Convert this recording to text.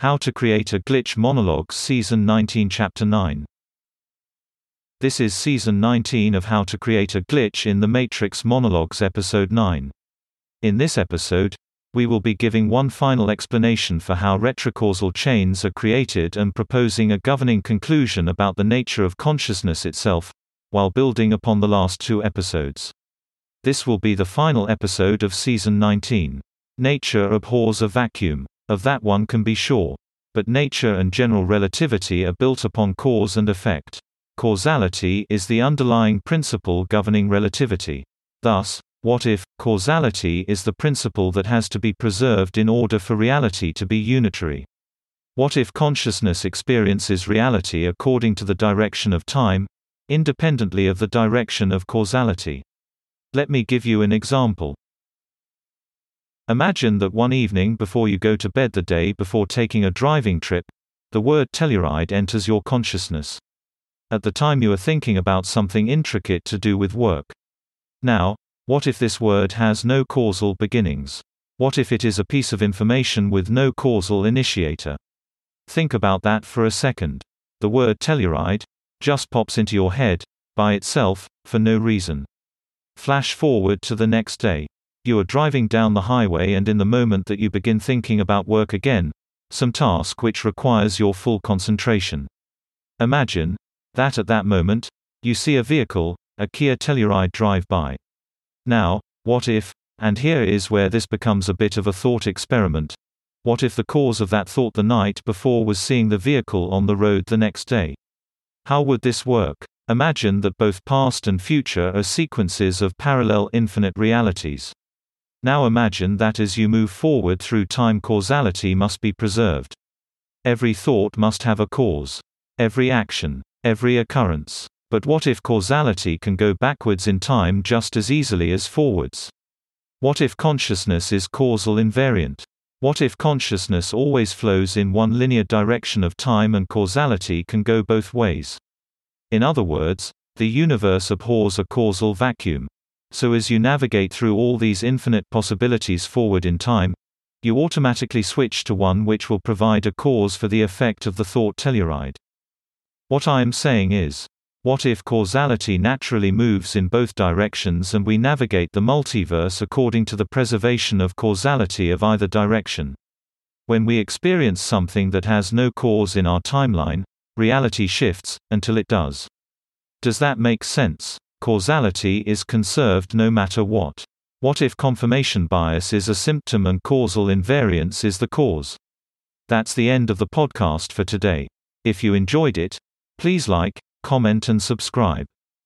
How to Create a Glitch Monologues Season 19 Chapter 9 This is Season 19 of How to Create a Glitch in the Matrix Monologues Episode 9. In this episode, we will be giving one final explanation for how retrocausal chains are created and proposing a governing conclusion about the nature of consciousness itself, while building upon the last two episodes. This will be the final episode of Season 19. Nature abhors a vacuum. Of that one can be sure. But nature and general relativity are built upon cause and effect. Causality is the underlying principle governing relativity. Thus, what if causality is the principle that has to be preserved in order for reality to be unitary? What if consciousness experiences reality according to the direction of time, independently of the direction of causality? Let me give you an example. Imagine that one evening before you go to bed the day before taking a driving trip, the word Telluride enters your consciousness. At the time you are thinking about something intricate to do with work. Now, what if this word has no causal beginnings? What if it is a piece of information with no causal initiator? Think about that for a second. The word Telluride just pops into your head, by itself, for no reason. Flash forward to the next day. You are driving down the highway and in the moment that you begin thinking about work again, some task which requires your full concentration. Imagine that at that moment, you see a vehicle, a Kia Telluride drive by. Now, what if, and here is where this becomes a bit of a thought experiment, what if the cause of that thought the night before was seeing the vehicle on the road the next day? How would this work? Imagine that both past and future are sequences of parallel infinite realities. Now imagine that as you move forward through time causality must be preserved. Every thought must have a cause. Every action. Every occurrence. But what if causality can go backwards in time just as easily as forwards? What if consciousness is causal invariant? What if consciousness always flows in one linear direction of time and causality can go both ways? In other words, the universe abhors a causal vacuum. So as you navigate through all these infinite possibilities forward in time, you automatically switch to one which will provide a cause for the effect of the thought telluride. What I am saying is, what if causality naturally moves in both directions and we navigate the multiverse according to the preservation of causality of either direction? When we experience something that has no cause in our timeline, reality shifts, until it does. Does that make sense? Causality is conserved no matter what. What if confirmation bias is a symptom and causal invariance is the cause? That's the end of the podcast for today. If you enjoyed it, please like, comment and subscribe.